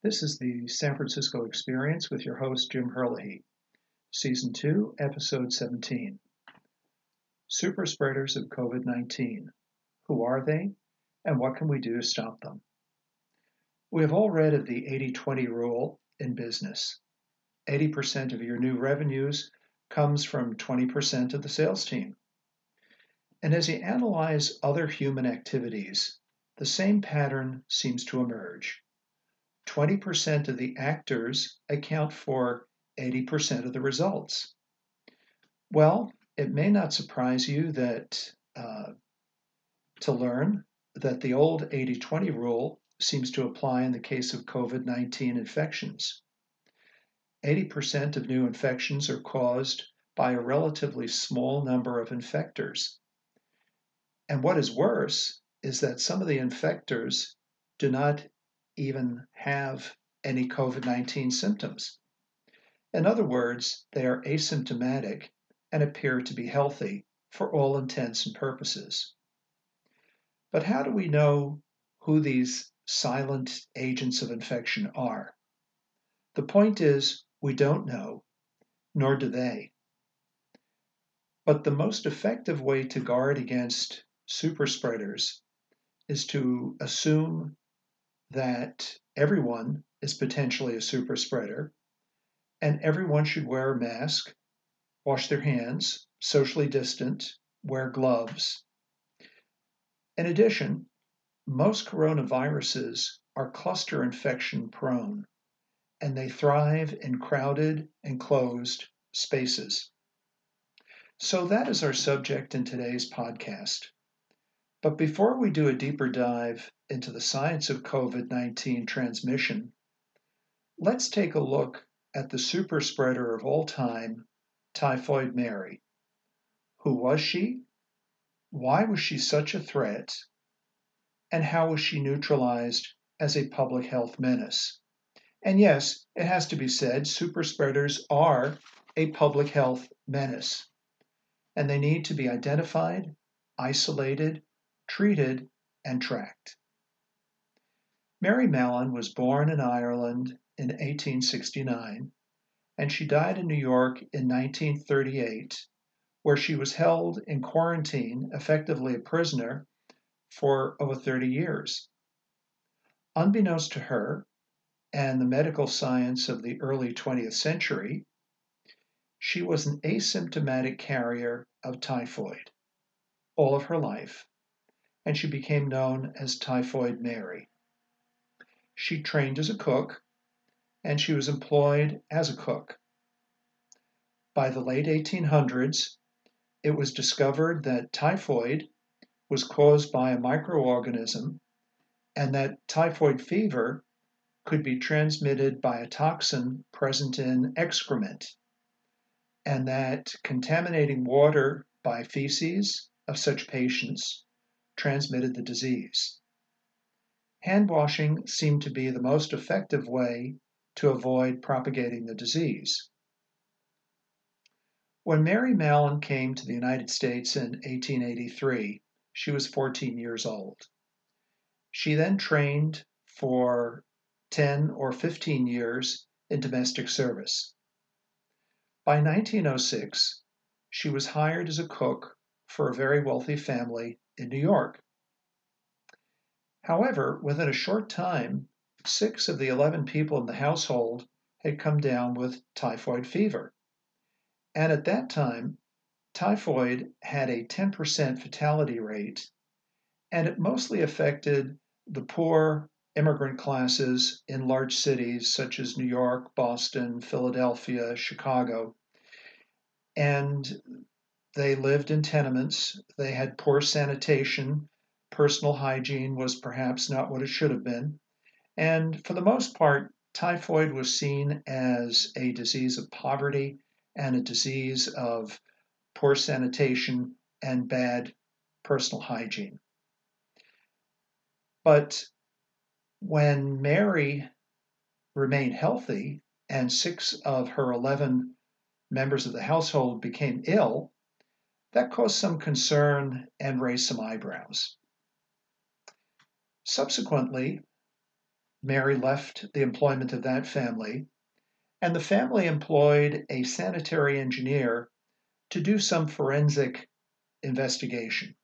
This is the San Francisco Experience with your host, Jim Herlihy, Season 2, Episode 17. Super spreaders of COVID 19. Who are they, and what can we do to stop them? We have all read of the 80 20 rule in business. 80% of your new revenues comes from 20% of the sales team. And as you analyze other human activities, the same pattern seems to emerge. 20% of the actors account for 80% of the results. Well, it may not surprise you that uh, to learn that the old 80 20 rule seems to apply in the case of COVID 19 infections. 80% of new infections are caused by a relatively small number of infectors. And what is worse is that some of the infectors do not even have any COVID 19 symptoms. In other words, they are asymptomatic and appear to be healthy for all intents and purposes. But how do we know who these silent agents of infection are? The point is, we don't know, nor do they. But the most effective way to guard against super spreaders is to assume that everyone is potentially a super spreader and everyone should wear a mask, wash their hands, socially distant, wear gloves. In addition, most coronaviruses are cluster infection prone and they thrive in crowded, enclosed spaces. So that is our subject in today's podcast. But before we do a deeper dive into the science of COVID 19 transmission, let's take a look at the super spreader of all time, Typhoid Mary. Who was she? Why was she such a threat? And how was she neutralized as a public health menace? And yes, it has to be said, super spreaders are a public health menace, and they need to be identified, isolated, treated, and tracked. Mary Mallon was born in Ireland in 1869, and she died in New York in 1938, where she was held in quarantine, effectively a prisoner, for over 30 years. Unbeknownst to her and the medical science of the early 20th century, she was an asymptomatic carrier of typhoid all of her life and she became known as Typhoid Mary. She trained as a cook, and she was employed as a cook. By the late 1800s, it was discovered that typhoid was caused by a microorganism and that typhoid fever could be transmitted by a toxin present in excrement, and that contaminating water by feces of such patients transmitted the disease. Hand washing seemed to be the most effective way to avoid propagating the disease. When Mary Mallon came to the United States in 1883, she was 14 years old. She then trained for 10 or 15 years in domestic service. By 1906, she was hired as a cook for a very wealthy family in New York. However, within a short time, six of the 11 people in the household had come down with typhoid fever. And at that time, typhoid had a 10% fatality rate, and it mostly affected the poor immigrant classes in large cities such as New York, Boston, Philadelphia, Chicago. And they lived in tenements. They had poor sanitation. Personal hygiene was perhaps not what it should have been. And for the most part, typhoid was seen as a disease of poverty and a disease of poor sanitation and bad personal hygiene. But when Mary remained healthy and six of her 11 members of the household became ill, that caused some concern and raised some eyebrows. Subsequently, Mary left the employment of that family, and the family employed a sanitary engineer to do some forensic investigation.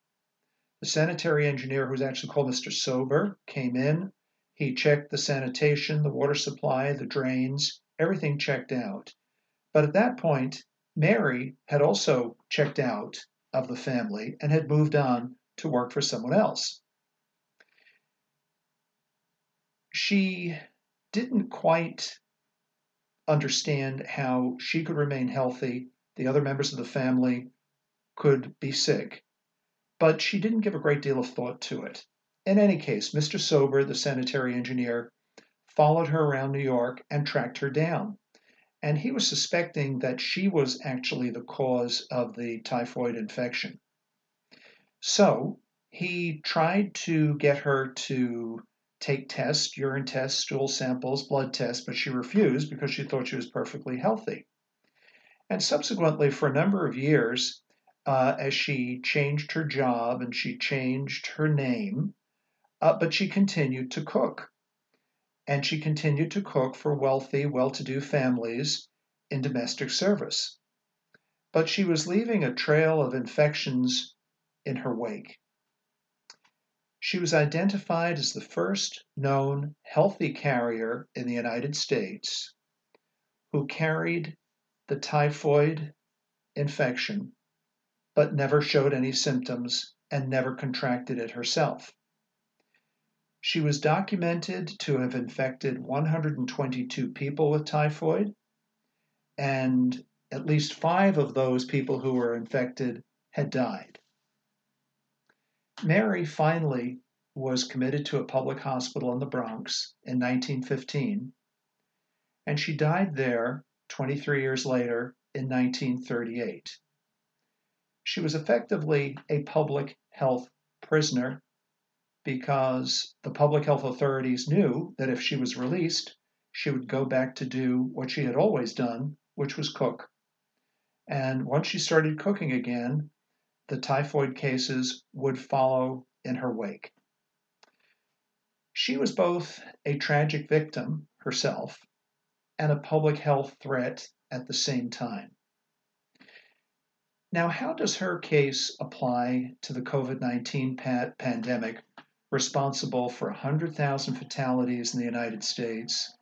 The sanitary engineer, who was actually called Mr. Soper, came in. He checked the sanitation, the water supply, the drains, everything checked out. But at that point, Mary had also checked out of the family and had moved on to work for someone else. She didn't quite understand how she could remain healthy, the other members of the family could be sick, but she didn't give a great deal of thought to it. In any case, Mr. Soper, the sanitary engineer, followed her around New York and tracked her down and he was suspecting that she was actually the cause of the typhoid infection. So he tried to get her to take tests, urine tests, stool samples, blood tests, but she refused because she thought she was perfectly healthy. And subsequently, for a number of years, uh, as she changed her job and she changed her name, uh, but she continued to cook and she continued to cook for wealthy, well to do families in domestic service. But she was leaving a trail of infections in her wake. She was identified as the first known healthy carrier in the United States who carried the typhoid infection but never showed any symptoms and never contracted it herself. She was documented to have infected 122 people with typhoid, and at least five of those people who were infected had died. Mary finally was committed to a public hospital in the Bronx in 1915, and she died there 23 years later in 1938. She was effectively a public health prisoner because the public health authorities knew that if she was released, she would go back to do what she had always done, which was cook. And once she started cooking again, the typhoid cases would follow in her wake. She was both a tragic victim herself and a public health threat at the same time. Now, how does her case apply to the COVID 19 pandemic responsible for 100,000 fatalities in the United States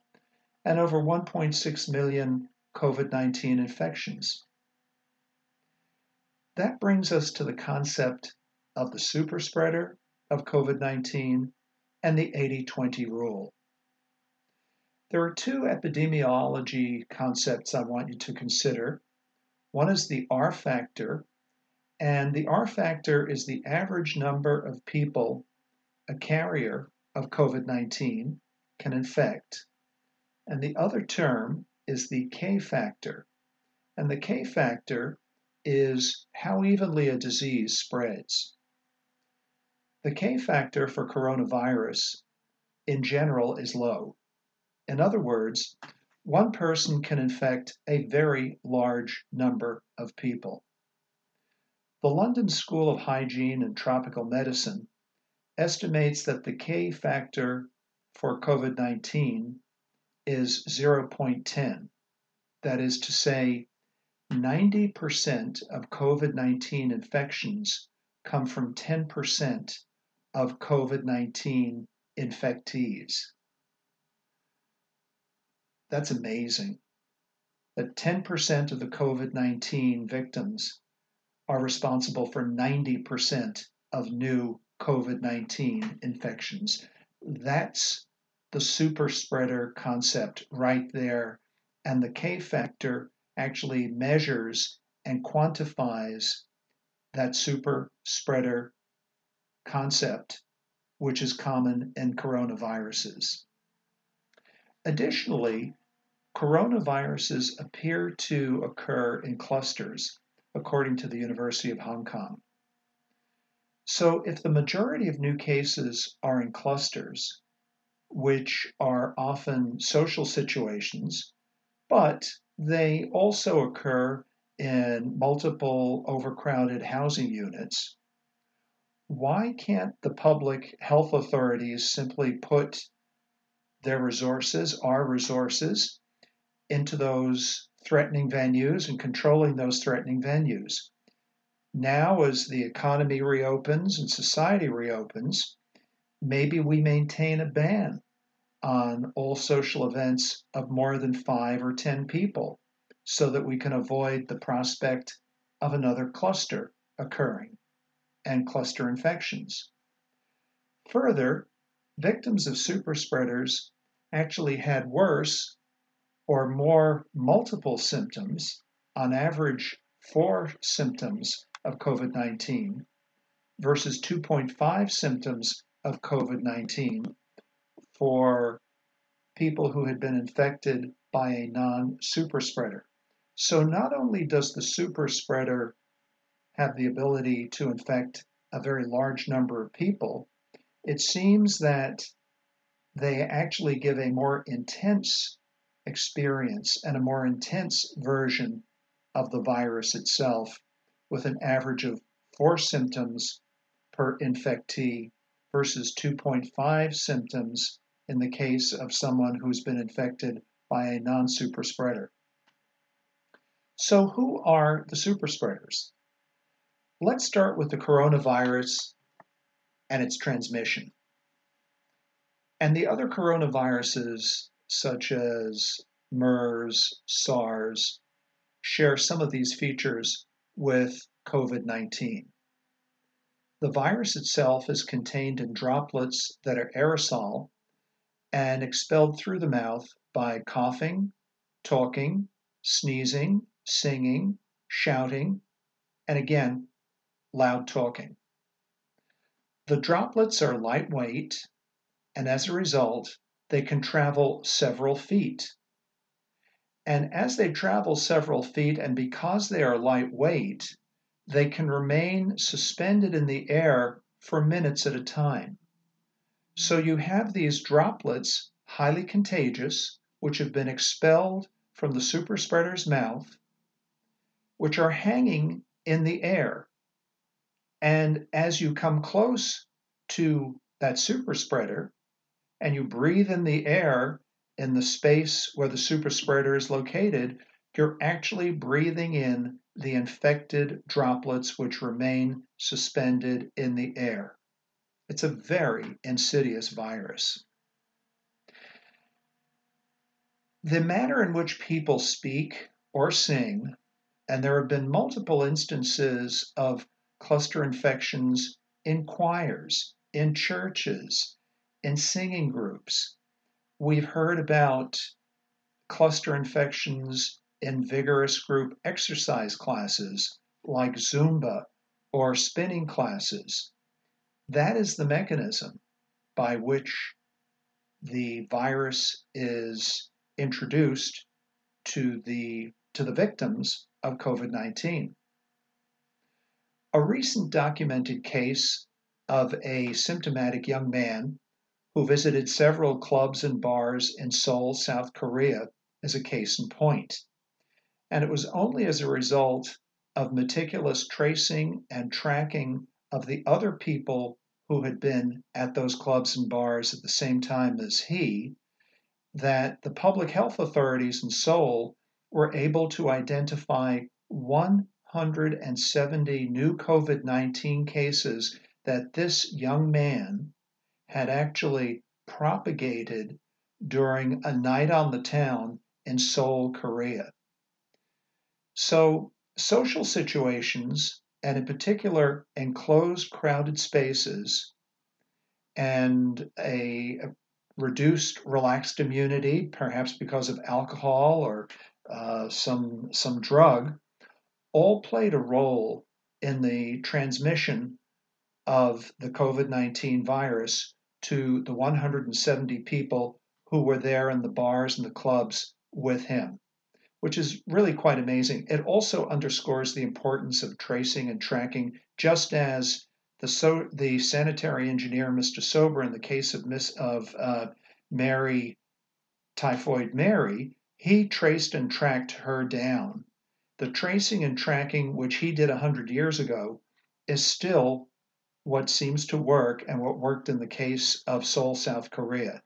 and over 1.6 million COVID 19 infections. That brings us to the concept of the super spreader of COVID 19 and the 80 20 rule. There are two epidemiology concepts I want you to consider. One is the R factor, and the R factor is the average number of people a carrier of COVID 19 can infect. And the other term is the K factor. And the K factor is how evenly a disease spreads. The K factor for coronavirus in general is low. In other words, one person can infect a very large number of people. The London School of Hygiene and Tropical Medicine estimates that the K factor for COVID 19 is 0.10. That is to say, 90% of COVID 19 infections come from 10% of COVID 19 infectees. That's amazing. That 10% of the COVID 19 victims are responsible for 90% of new COVID 19 infections. That's the super spreader concept right there. And the K factor actually measures and quantifies that super spreader concept, which is common in coronaviruses. Additionally, coronaviruses appear to occur in clusters, according to the University of Hong Kong. So if the majority of new cases are in clusters, which are often social situations, but they also occur in multiple overcrowded housing units, why can't the public health authorities simply put their resources, our resources, into those threatening venues and controlling those threatening venues. Now, as the economy reopens and society reopens, maybe we maintain a ban on all social events of more than five or 10 people so that we can avoid the prospect of another cluster occurring and cluster infections. Further, victims of super spreaders actually had worse or more multiple symptoms, on average, four symptoms of COVID 19 versus 2.5 symptoms of COVID 19 for people who had been infected by a non super spreader. So, not only does the super spreader have the ability to infect a very large number of people, it seems that they actually give a more intense experience and a more intense version of the virus itself, with an average of four symptoms per infectee versus 2.5 symptoms in the case of someone who's been infected by a non super spreader. So, who are the super spreaders? Let's start with the coronavirus and its transmission. And the other coronaviruses, such as MERS, SARS, share some of these features with COVID 19. The virus itself is contained in droplets that are aerosol and expelled through the mouth by coughing, talking, sneezing, singing, shouting, and again, loud talking. The droplets are lightweight, and as a result, they can travel several feet. And as they travel several feet, and because they are lightweight, they can remain suspended in the air for minutes at a time. So you have these droplets, highly contagious, which have been expelled from the super spreader's mouth, which are hanging in the air. And as you come close to that super spreader and you breathe in the air in the space where the super spreader is located, you're actually breathing in the infected droplets which remain suspended in the air. It's a very insidious virus. The manner in which people speak or sing and there have been multiple instances of cluster infections in choirs, in churches, in singing groups. We've heard about cluster infections in vigorous group exercise classes like Zumba or spinning classes. That is the mechanism by which the virus is introduced to the to the victims of COVID 19. A recent documented case of a symptomatic young man who visited several clubs and bars in Seoul, South Korea, is a case in point. And it was only as a result of meticulous tracing and tracking of the other people who had been at those clubs and bars at the same time as he that the public health authorities in Seoul were able to identify 170 new COVID 19 cases that this young man had actually propagated during a night on the town in Seoul, Korea. So, social situations, and in particular, enclosed, crowded spaces, and a, a reduced, relaxed immunity, perhaps because of alcohol or uh, some some drug, all played a role in the transmission of the COVID 19 virus to the 170 people who were there in the bars and the clubs with him, which is really quite amazing. It also underscores the importance of tracing and tracking, just as the, so, the sanitary engineer, Mr. Soper, in the case of, Miss, of uh, Mary, Typhoid Mary, he traced and tracked her down. The tracing and tracking, which he did 100 years ago, is still what seems to work and what worked in the case of Seoul, South Korea.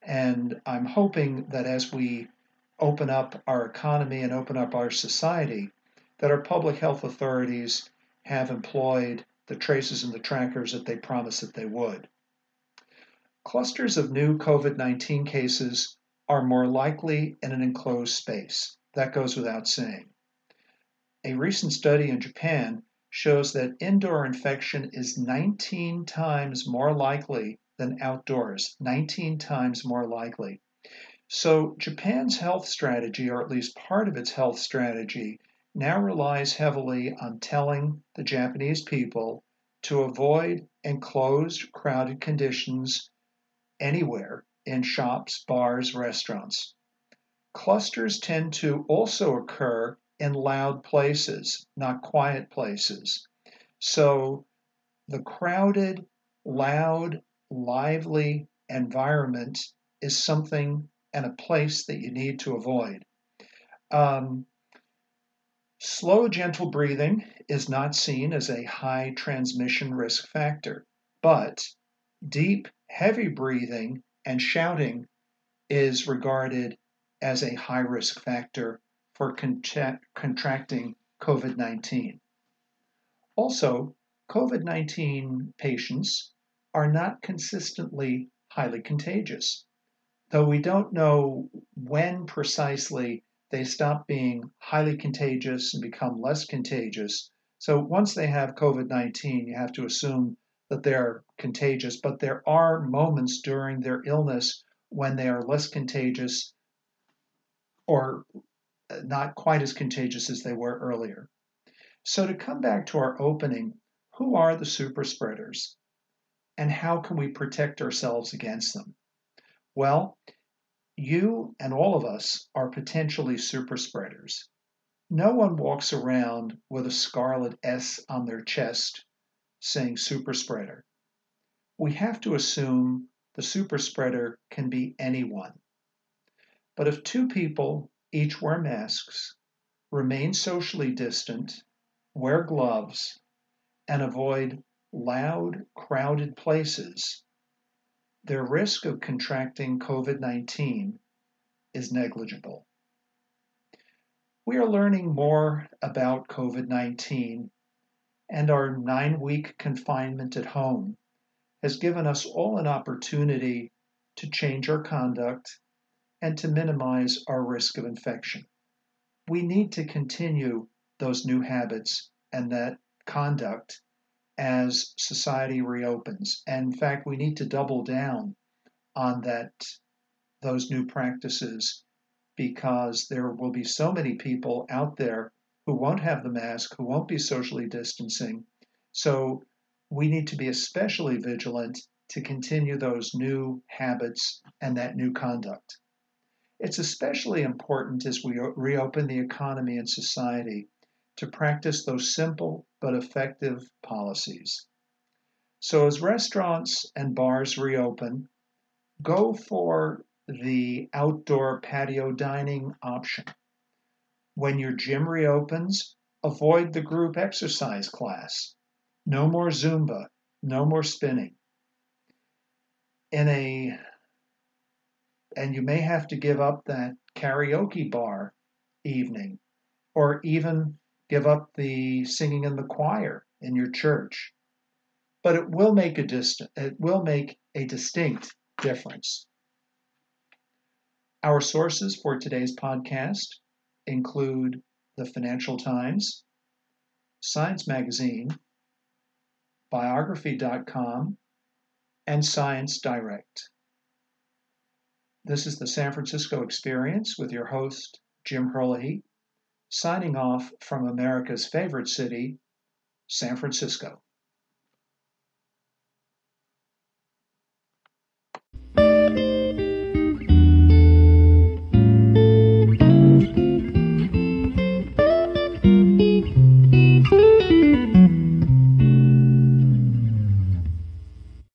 And I'm hoping that as we open up our economy and open up our society, that our public health authorities have employed the traces and the trackers that they promised that they would. Clusters of new COVID 19 cases are more likely in an enclosed space. That goes without saying. A recent study in Japan shows that indoor infection is 19 times more likely than outdoors, 19 times more likely. So, Japan's health strategy, or at least part of its health strategy, now relies heavily on telling the Japanese people to avoid enclosed, crowded conditions anywhere in shops, bars, restaurants. Clusters tend to also occur in loud places, not quiet places. So the crowded, loud, lively environment is something and a place that you need to avoid. Um, slow, gentle breathing is not seen as a high transmission risk factor, but deep, heavy breathing and shouting is regarded as a high risk factor for contra- contracting COVID 19. Also, COVID 19 patients are not consistently highly contagious, though we don't know when precisely they stop being highly contagious and become less contagious. So once they have COVID 19, you have to assume that they're contagious, but there are moments during their illness when they are less contagious or not quite as contagious as they were earlier. So, to come back to our opening, who are the super spreaders and how can we protect ourselves against them? Well, you and all of us are potentially super spreaders. No one walks around with a scarlet S on their chest saying super spreader. We have to assume the super spreader can be anyone. But if two people each wear masks, remain socially distant, wear gloves, and avoid loud, crowded places, their risk of contracting COVID 19 is negligible. We are learning more about COVID 19, and our nine week confinement at home has given us all an opportunity to change our conduct and to minimize our risk of infection. We need to continue those new habits and that conduct as society reopens. And in fact, we need to double down on that those new practices because there will be so many people out there who won't have the mask, who won't be socially distancing. So we need to be especially vigilant to continue those new habits and that new conduct. It's especially important as we reopen the economy and society to practice those simple but effective policies. So, as restaurants and bars reopen, go for the outdoor patio dining option. When your gym reopens, avoid the group exercise class. No more Zumba, no more spinning. In a and you may have to give up that karaoke bar evening or even give up the singing in the choir in your church. But it will make a distant it will make a distinct difference. Our sources for today's podcast include the financial times science magazine biography.com and science direct. This is the San Francisco Experience with your host, Jim Herlihy, signing off from America's favorite city, San Francisco.